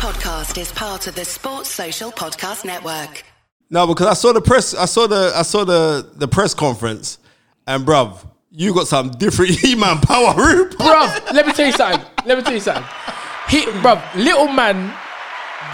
podcast is part of the Sports Social Podcast Network. No, because I saw the press. I saw the. I saw the the press conference, and bruv, you got some different He-Man power room. bruv, let me tell you something. Let me tell you something. He, bruv, little man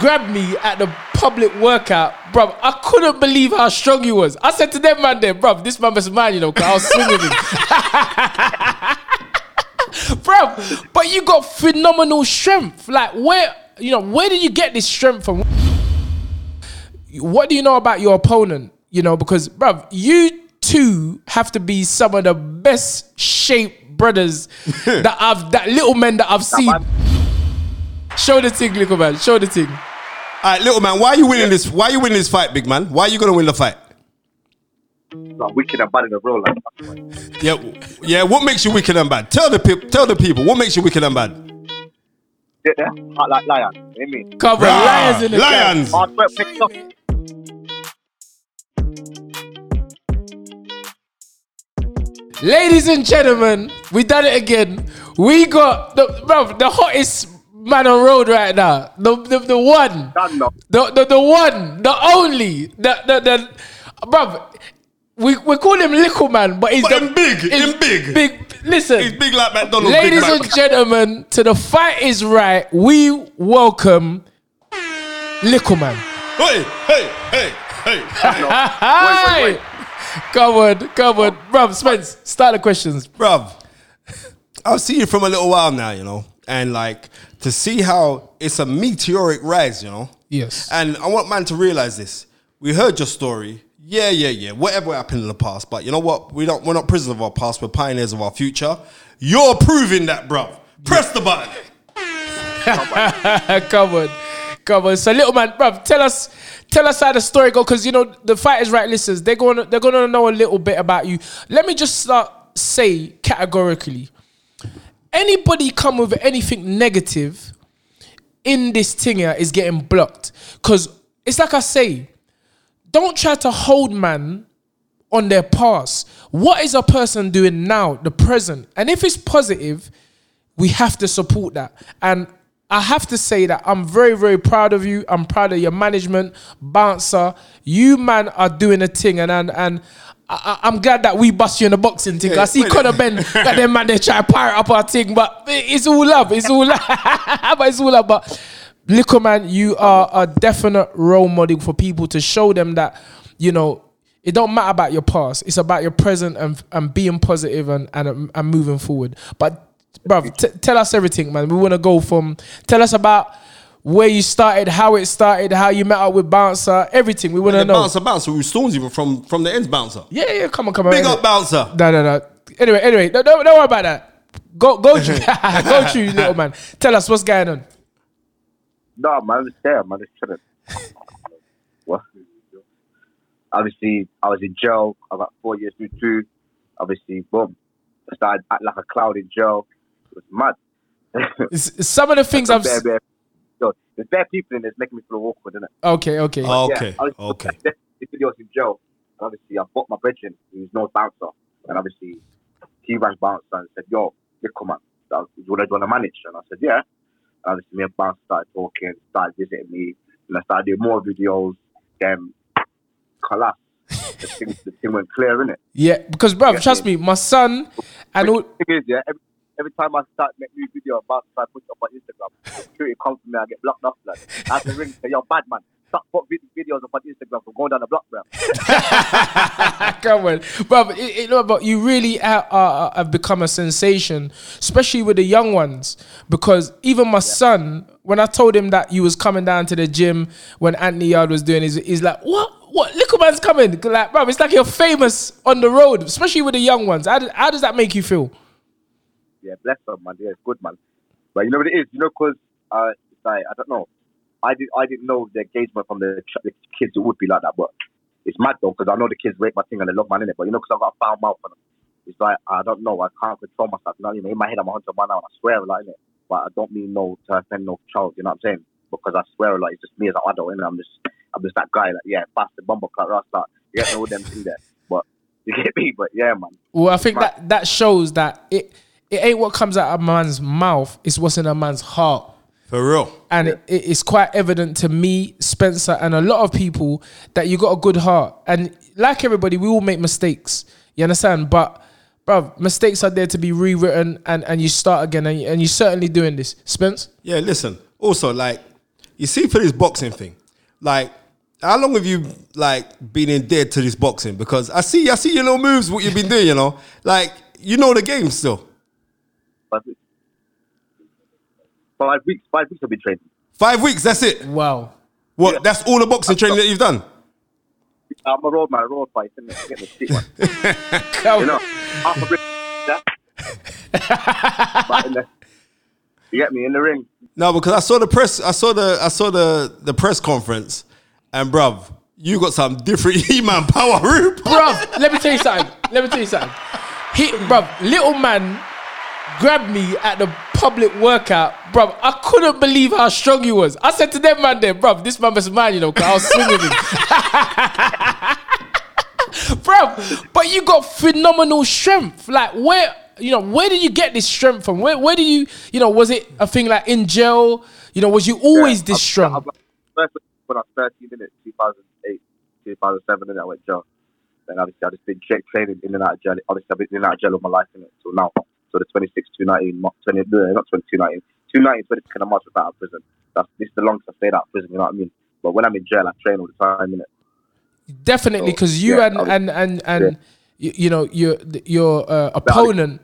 grabbed me at the public workout, bruv. I couldn't believe how strong he was. I said to them man there, bruv, this man was mine, you know, because I was swinging him. bruv, but you got phenomenal strength. Like, where, you know, where did you get this strength from? What do you know about your opponent? You know, because, bruv, you two have to be some of the best shaped brothers that I've, that little men that I've seen. Show the thing, little man. Show the thing. All right, little man, why are you winning this? Why are you winning this fight, big man? Why are you gonna win the fight? Like wicked and bad in the real life. Yeah, yeah. What makes you wicked and bad? Tell the people. Tell the people. What makes you wicked and bad? Yeah, yeah. Hot like lion. You know what I mean? Cover Rah, lions ah. in the lions. Hard work picks up. Ladies and gentlemen, we done it again. We got the bro, the hottest man on road right now. The the, the one. The, the the one, the only, the the the bruv, we we call him little man, but he's But the big, he's him big. Big listen. He's big like McDonald's. Ladies like and gentlemen, to the fight is right. We welcome Little Man. Hey, hey, hey, hey. Hi! wait, wait. Come on, come on. Bruv, Spence, start the questions. bruv, I've seen you from a little while now, you know, and like to see how it's a meteoric rise, you know. Yes. And I want man to realize this. We heard your story. Yeah, yeah, yeah. Whatever happened in the past, but you know what? We don't. We're not prisoners of our past. We're pioneers of our future. You're proving that, bruv. Press the button. come on, come on. So, little man, bruv, tell us, tell us how the story go, because you know the Fight Is Right listeners, they're to they're to know a little bit about you. Let me just start say categorically, anybody come with anything negative in this thing here is getting blocked, because it's like I say, don't try to hold man on their past. What is a person doing now, the present? And if it's positive, we have to support that. And I have to say that I'm very, very proud of you. I'm proud of your management, bouncer. You man are doing a thing, and and, and I, I'm glad that we bust you in the boxing thing. I see. Conor Benn got them man they try to pirate up our thing, but it's all love. It's all love. but it's all love. But Likkleman, you are a definite role model for people to show them that you know it don't matter about your past. It's about your present and and being positive and and, and moving forward. But bruv, t- tell us everything, man. We want to go from tell us about where you started, how it started, how you met up with Bouncer, everything. We want to know. bouncer, bouncer, who storms even from from the ends, bouncer. Yeah, yeah, come on, come on. Big up, bouncer. No, no, no. Anyway, anyway, don't, don't, worry about that. Go, go, go through, little man. Tell us what's going on. No, man, I'm just there, man. Just chilling. what? Obviously, I was in jail. I got four years through two. Obviously, boom. I started acting like a clown in jail. It was mad. Some of the things I've. bare, bare, yo, there's bad people in there making me feel awkward, isn't it? Okay, okay. Okay, I was okay. This video's in jail. And obviously, I bought my bridge in. He was no bouncer. And obviously, he rang bouncer and said, Yo, you come on. Do you want to manage? And I said, Yeah. Obviously, me and bouncer started talking, started visiting me. And I started doing more videos. Then, collapse. the, thing, the thing went clear, innit? Yeah, because, bruv, Yeah, trust me, my son and all. The thing is, yeah, every, every time I start make new video about I put it up on Instagram, security comes to me, I get blocked off. Like, I have to ring say, yo, bad man, putting videos up on Instagram from going down the block, bro. Come on, bruv. It, it, no, but you really are, are, have become a sensation, especially with the young ones. Because even my son, when I told him that you was coming down to the gym when Anthony Yarde was doing, his, he's like, "What? What? Little man's coming!" Like, bruv, it's like you're famous on the road, especially with the young ones. How, how does that make you feel? Yeah, bless them, man. Yeah, it's good, man. But you know what it is? You know, because uh, it's like, I don't know. I, did, I didn't know the engagement from the, ch- the kids it would be like that, but it's mad though, because I know the kids rate my thing and they love man in it. But you know, because I've got a foul mouth on them, it's like, I don't know. I can't control myself. You know what I mean? In my head, I'm a hunter man now, and I swear a lot in it. But I don't mean no to offend no child, you know what I'm saying? Because I swear a lot. It's just me as an adult, and I'm just, I'm just that guy, like, yeah, bastard, bumble clock, rasta. You get all them things there. But you get me? But yeah, man. Well, I think that that shows that it it ain't what comes out of a man's mouth; it's what's in a man's heart. For real. and it, it's quite evident to me, Spencer, and a lot of people that you got a good heart. And like everybody, we all make mistakes. You understand? But, bruv, mistakes are there to be rewritten, and, and you start again, and, you- and you're certainly doing this, Spence. Yeah, listen. Also, like, you see for this boxing thing, like, how long have you like been in dead to this boxing? Because I see, I see your little moves, what you've been doing. You know, like you know the game still. Five weeks. Five weeks. Five weeks I've been training. Five weeks, that's it. Wow. What? Yeah. That's all the boxing training that you've done. I'm a road man, a road fight, isn't it? Get the shit, man. Come You know, half a brick. Yeah. but in the, you get me in the ring. No, because I saw the press. I saw the. I saw the the press conference, and bruv, you got some different He-Man power roop. bruv, let me tell you something. Let me tell you something. He, bruv, little man grabbed me at the public workout, bro. I couldn't believe how strong he was. I said to them man there, bro, this man was mine, you know, because I was swinging him. bro, but you got phenomenal strength. Like, where, you know, where did you get this strength from? Where, where did you, you know, was it a thing like in jail? You know, was you always Yeah, this I- strong? I- First when I was 13 in it, 2008, 2007, and I went jail. Then obviously I just been tra- training in and out of jail. Obviously I've been in and out of jail all my life in it till now. So the 26, 219, mo- 20, uh, not 22, 19, 219, 22 of March without out of prison. That's this is the longest I've stayed out of prison. You know what I mean? But when I'm in jail, I train all the time. In it. Definitely, So, because you yeah, and, was- and and and you, you know your your uh, opponent.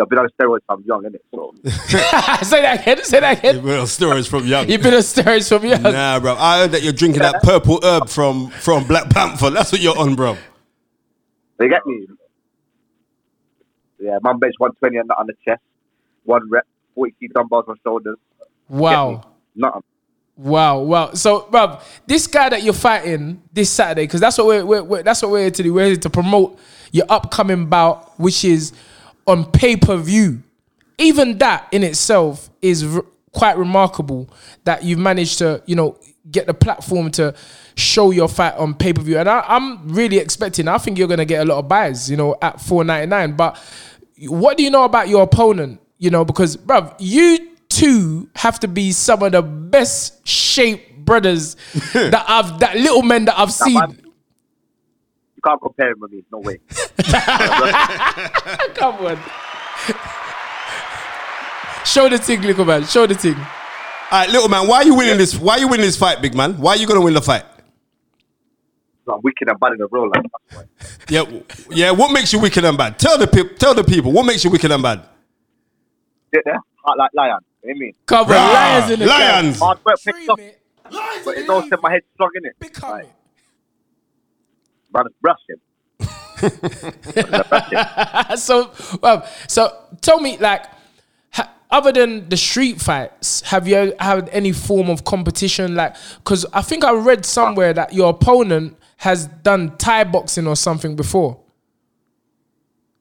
I've been on steroids. I'm young, innit? So say that again. Say that again. Well, steroids from young. You've been on steroids from young. Nah, bro. I heard that you're drinking that purple herb from from Black Panther. That's what you're on, bro. they get me. Yeah, man bench 120 on the, on the chest, one rep, 40 kg dumbbells on shoulders. Wow. Nothing. Wow, wow. So, Rob, this guy that you're fighting this Saturday, because that's what we're, we're, we're that's what we're here to do. We're here to promote your upcoming bout, which is on pay per view. Even that in itself is r- quite remarkable that you've managed to, you know, get the platform to show your fight on pay per view. And I, I'm really expecting. I think you're going to get a lot of buys, you know, at 4.99. But what do you know about your opponent? You know, because, bruv, you two have to be some of the best shaped brothers that I've, that little men that I've seen. man- You can't compare him with me. No way. Come on. Show the thing, little man. Show the thing. All right, little man. Why are you winning this? Why are you winning this fight, big man? Why are you gonna win the fight? I'm wicked and bad in the real life. That's why. Yeah, yeah. What makes you wicked and bad? Tell the people. Tell the people. What makes you wicked and bad? Sit there, heart like lion. You know I mean? Come on, Rah, lions in the lions. Hard work picks Free up, me. but it don't set my head strong in it. Become Right. it. Brother, brush him. so, um, so tell me, like, ha- other than the street fights, have you had any form of competition? Like, because I think I read somewhere that your opponent has done Thai boxing or something before.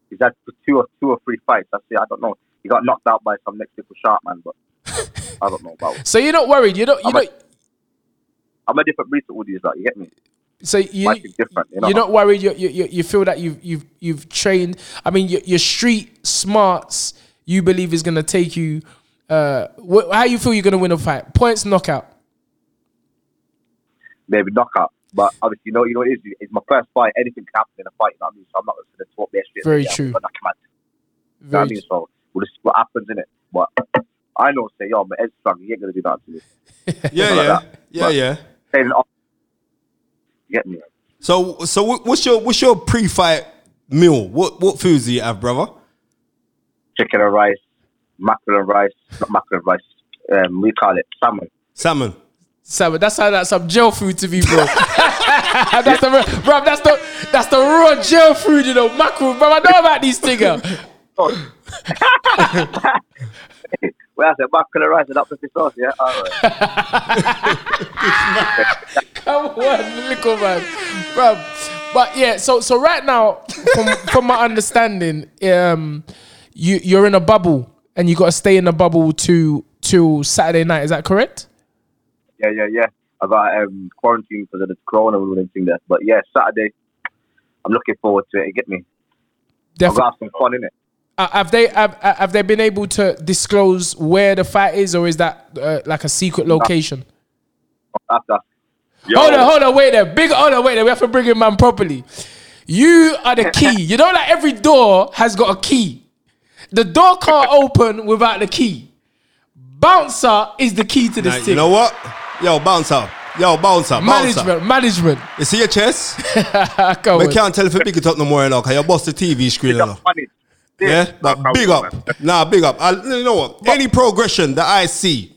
He's had two or two or three fights. That's it. I don't know. He got knocked out by some next little sharp man, but I don't know about. So you're not worried. You don't. You I'm a- don't. I'm a different breed to all these. Like, you get me? So you, Life is different, you know? you're not worried. You, you, you, you feel that you've you've you've trained. I mean, your, your street smarts. You believe is going to take you. Uh, wh- how you feel you're going to win a fight? Points, knockout. Maybe knockout. But obviously, you know, you know, it is. It's my first fight. Anything can happen in a fight. You know what I mean? So I'm not going to talk their shit. Very Yeah, true. I'm gonna knock him out. You know what Very I mean? So we'll just see what happens in it. But I know, say, yo, my head's strong. You ain't gonna do that to me. Yeah, Something like yeah, yeah, But- yeah. Saying, oh, get me? So, so what's your what's your pre-fight meal? What what foods do you have, brother? Chicken and rice, mackerel and rice, not mackerel and rice. Um, we call it salmon. Salmon. Salmon. that's how that's some jail food to me, bro. that's the real- bro. That's the that's the raw jail food, you know, mackerel, bro. I know about these things. Oh. well, I said mackerel and rice and that pepper sauce. Yeah, all right. Come on, little man, bro. But yeah, so so right now, from from my understanding, um, you you're in a bubble and you got to stay in the bubble to till Saturday night. Is that correct? Yeah, yeah, yeah. I got um, quarantine because of the corona and everything there. But yeah, Saturday, I'm looking forward to it. You get me? I've Definitely. got some fun in it. Uh, have they have, uh, have they been able to disclose where the fight is, or is that uh, like a secret location? That's, that's, Yo, Hold on, hold on, wait there. Big, hold on, wait there. We have to bring him man properly. You are the key. You know, like every door has got a key. The door can't open without the key. Bouncer is the key to this Now, thing. you know what? Yo, bouncer. Yo, bouncer. Bouncer. management, management. You see your chest? Go We on. can't tell if you big it up no more, you know, because you bust the TV screen, you know. that's. Yeah, but how big up. Nah, big up. I, you know what? Any progression that I see,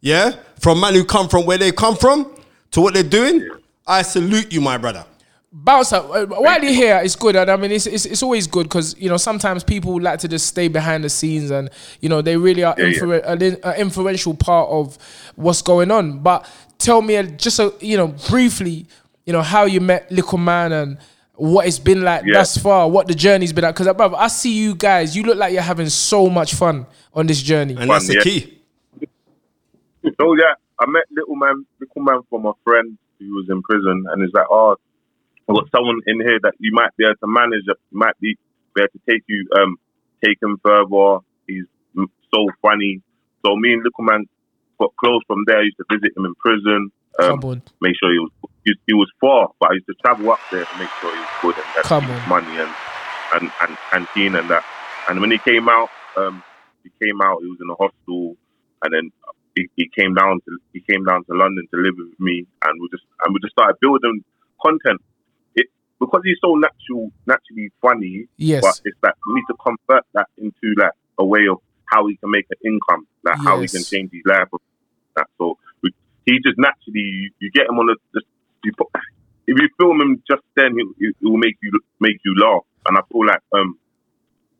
yeah, from man who come from where they come from to what they're doing, I salute you, my brother. Bouncer, uh, while you're here, it's good, and I mean, it's it's, it's always good because you know sometimes people like to just stay behind the scenes, and you know they really are Yeah, yeah. influ- an an influential part of what's going on. But tell me, uh, just a, you know, briefly, you know, how you met Little Man and what it's been like Yeah. thus far, what the journey's been like. Because, brother, I see you guys. You look like you're having so much fun on this journey. And that's the yeah. key. Oh yeah, I met little man, little man from a friend who was in prison, and he's like, "Oh, I've got someone in here that you might be able to manage. That might be be able to take you, um, take him further. He's so funny." So me and little man got close from there. I used to visit him in prison. Um, Come on. make sure he was he, he was far, but I used to travel up there to make sure he was good and that Come he on. money and and and keen and that. And when he came out, um, he came out. He was in a hostel, and then he, he came down to he came down to London to live with me, and we just and we just started building content. It because he's so natural, naturally funny. Yes. But it's that we need to convert that into like a way of how he can make an income, like how he can change his life. That so we, he just naturally you, you get him on the just you put, if you film him just then he, he, he will make you make you laugh, and I feel like um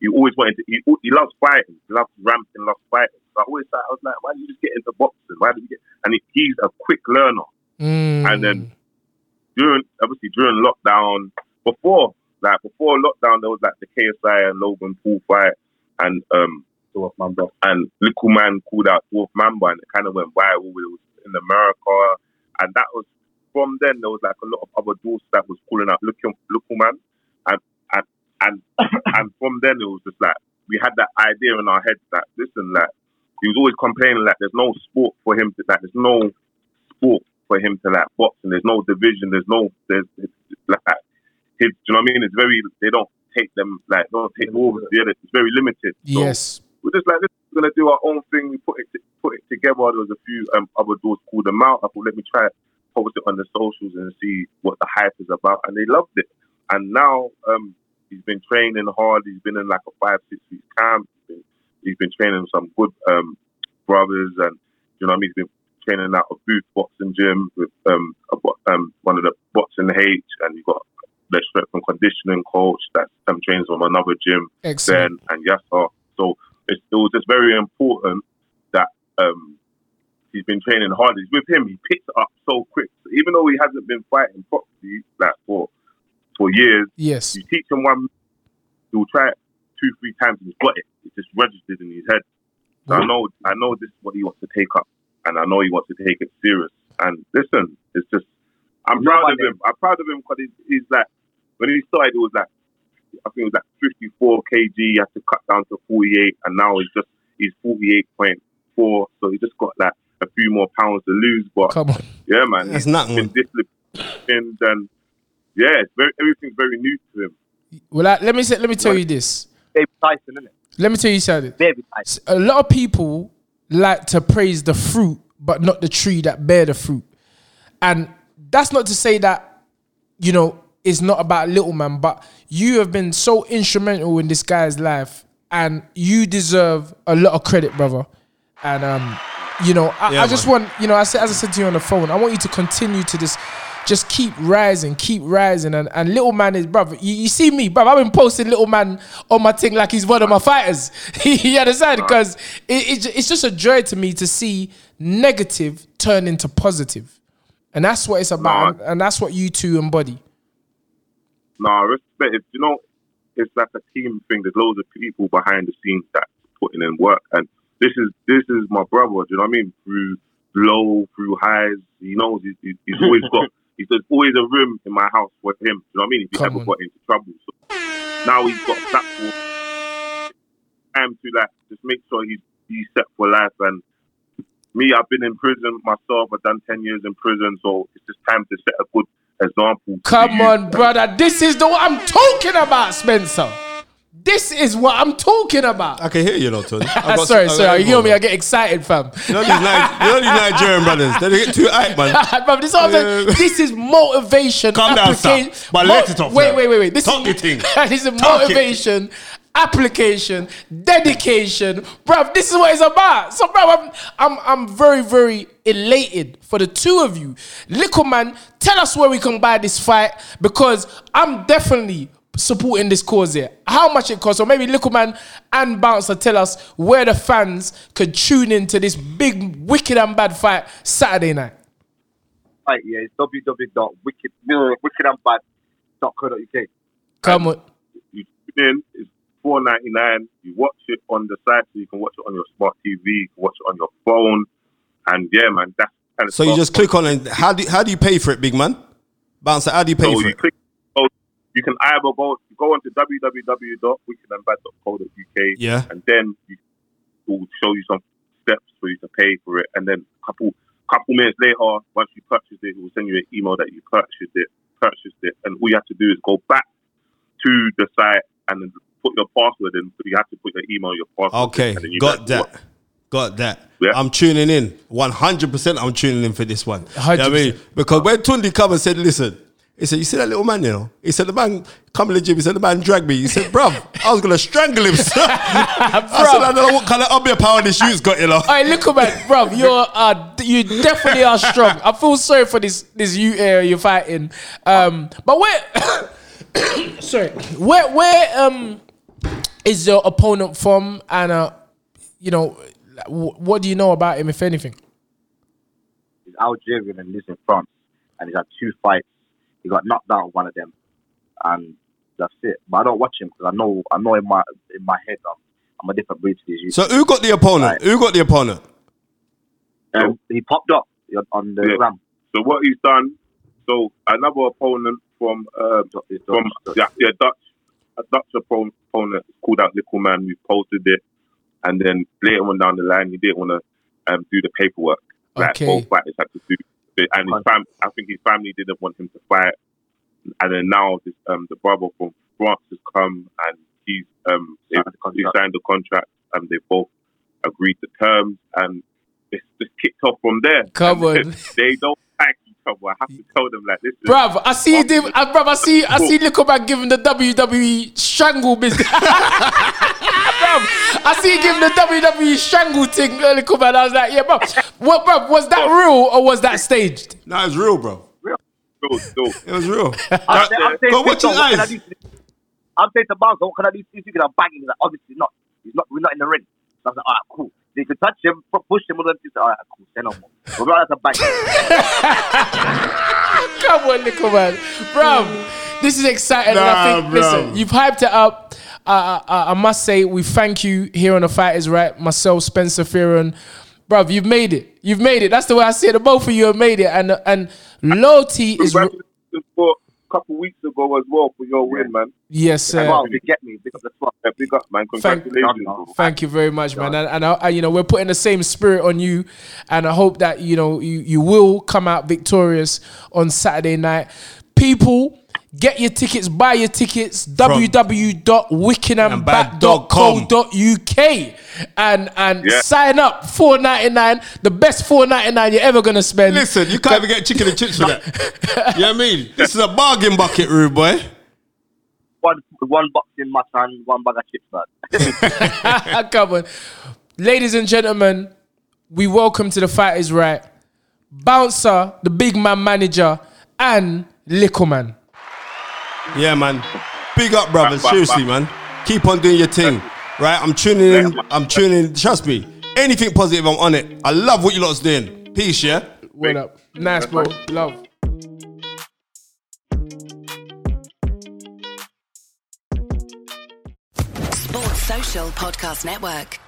he always wanted to he, he loves fighting, he loves ramping, loves fighting. So I always thought I was like, why do you just get into boxing? Why do you get? And he, he's a quick learner Mm. and then during obviously during lockdown before like before lockdown there was like the KSI and Logan Paul fight and um Dwarf Mamba. and Little Man called out Dwarf Mamba and it kind of went viral it was in America and that was from then there was like a lot of other dwarfs that was calling out Little, Little Man and and and and from then it was just like we had that idea in our heads that listen like he was always complaining like there's no sport for him to like there's no sport for him to like box and there's no division there's no there's like his, do you know what I mean? It's very they don't take them like don't take all the other it's very limited. So yes. we're just like this we're gonna do our own thing. We put it put it together. There was a few um, other doors called them out. I thought let me try it post it on the socials and see what the hype is about. And they loved it. And now um he's been training hard. He's been in like a five six week camp. He's been, he's been training some good um brothers and you know what I mean? He's been training out of Booth Boxing Gym with um, a, um one of the Boxing H and you've got the strength and conditioning coach that um, trains from another gym Excellent. Ben and Yasser. So it's, it was just very important that um, he's been training hard. He's with him. He picks it up so quick. So even though he hasn't been fighting properly like for for years, Yes. you teach him one, he'll try it two, three times. and He's got it. It's just registered in his head. So I know, I know this is what he wants to take up, and I know he wants to take it serious. And listen, it's just, I'm You proud what, of him. I'm proud of him because he's, he's like, when he started, it was like, I think it was like 54 kg. He had to cut down to 48, and now he's just he's 48.4. So he just got like a few more pounds to lose. But Come on. yeah, man, it's he's nothing. been disciplined, and yeah, it's very everything's very new to him. Well, I, let me say, let me tell you this. David Tyson, isn't it? Let me tell you something. David Tyson. a lot of people like to praise the fruit, but not the tree that bear the fruit. And that's not to say that, you know, it's not about little man, but you have been so instrumental in this guy's life and you deserve a lot of credit, brother. And um, you know, I, Yeah, I just want, you know, I said as I said to you on the phone, I want you to continue to this just keep rising, keep rising, and, and little man is brother. You, you see me, brother. I've been posting little man on my thing like he's one of my fighters. you understand? Because it, it, it's just a joy to me to see negative turn into positive. and that's what it's about, and that's what you two embody. Nah, respect. It. You know, it's like a team thing. There's loads of people behind the scenes that putting in work, and this is this is my brother. Do you know what I mean? Through low, through highs, he knows he's, he's always got. He's, oh, there's always a room in my house for him. Do you know what I mean? If he Come ever on. got into trouble, so now he's got a platform. time to like just make sure he's he's set for life. And me, I've been in prison myself. I've done ten years in prison, so it's just time to set a good example. Come on, brother. This is the what I'm talking about, Spencer. This is what I'm talking about. I can hear you, though, Tony. Got- sorry, got sorry. You hear me? I get excited, fam. You know these, Ni- you know these Nigerian brothers, they get too hype, man. Bruv, this, is Yeah. this is motivation. Calm down, sir. But let it off Wait, wait, wait, wait. This Talk is thing. this is Talk it. motivation, application, dedication, bruv. This is what it's about. So, bruv, I'm, I'm, I'm very, very elated for the two of you. Little man, tell us where we can buy this fight because I'm definitely supporting this cause here. How much it costs, or maybe Little Man and Bouncer tell us where the fans could tune into this big, wicked and bad fight Saturday night. Right, yeah, it's www.wicked, wickedandbad.co.uk. Come on. You tune in, it's four ninety nine. You watch it on the site, so you can watch it on your smart TV, you can watch it on your phone, and yeah, man, that's kind of So you just click on it. How do, how do you pay for it, big man? Bouncer, how do you pay So for you it? click. So you can either go go onto www.wickedandbad.co.uk. Yeah. And then you will show you some steps for you to pay for it, and then a couple couple minutes later, once you purchase it, it will send you an email that you purchased it, purchased it, and all you have to do is go back to the site and then put your password in. So you have to put your email, your password. Okay, in, you got guys- that. Got that. Yeah. I'm tuning in. 100% I'm tuning in for this one. You know I mean? Because when Tunde come and said, listen, he said, you see that little man, you know? He said, the man, come to the gym, he said, the man dragged me. He said, bruv, I was going to strangle him. I said, I don't know what kind of up power this shoe's got, you know? All right, little man, bro, you're uh, you definitely are strong. I feel sorry for this this you uh, you're fighting. Um, but where, sorry, where where um is your opponent from? And uh, you know, what do you know about him, if anything? He's Algerian and lives in France. And he's had two fights. He got knocked out one of them. And that's it. But I don't watch him because I know I know in my in my head I'm, I'm a different breed to these. So who got the opponent? Right. Who got the opponent? Um, he popped up on- on the Yeah. gram. So what he's done, so another opponent from uh, It's from Dutch. yeah, yeah Dutch a Dutch opponent called out Little Man. We posted it, and then later on down the line, he didn't want to um, do the paperwork. Like Okay. both fighters had to do, it. And his fam- I think his family didn't want him to fight. And then now this, um, the brother from France has come and he's um, they, he signed the contract, and they both agreed the terms, and it's just kicked off from there. Come And they don't like each other. I have to tell them like this. is- Bruv, I see him, uh, bruv, I see, I see Little Man giving the WWE strangle business. bruv, I see him giving the WWE strangle thing, uh, Little Man. I was like, yeah, bruv. What, bruv, was that real or was that staged? No, it's real, bro. So, so, It was real. I'm saying, I'm saying, Go watch his what can I eyes. do to- I'm saying to Barnes, what can I do to this? You can have bagging. He's like, obviously not. He's not. We're not in the ring. So I was like, all right, cool. They could touch him, push him, all them things. All right, cool. Say no more. We're going to bag. Come on, Little Man. Bruv, this is exciting. and I Nah, think, bruv. listen, you've hyped it up. Uh, uh, I must say, we thank you here on The Fight Is Right. Myself, Spencer Fearon. Bruv, you've made it. You've made it. That's the way I see it. The both of you have made it. And and loyalty is. re- congratulations for a couple weeks ago as well for your win, man. Yes, sir. Wow, to get me. Big up the spot. Yeah, big up, man. Thank- Congratulations. Thank- Thank you very much, man. And, and I, I- you know, we're putting the same spirit on you, and I hope that you know you you will come out victorious on Saturday night. People, get your tickets, buy your tickets. www.wickedandbad.co.uk and and Yeah. sign up. Four ninety nine, the best four ninety nine you're ever gonna spend. Listen, you can't even get chicken and chips for that. you know what I mean? This is a bargain bucket, rude boy. One, one boxing match and one bag of chips, man. Come on. Ladies and gentlemen, we welcome to the Fight is Right. Bouncer, the big man manager, and Little Man. Yeah, man. Big up, brothers. Seriously, man. Keep on doing your thing. Right? I'm tuning in. I'm tuning in. Trust me. Anything positive, I'm on it. I love what you lot's doing. Peace, yeah? What up? Nice, bro. Love. Sports Social Podcast Network.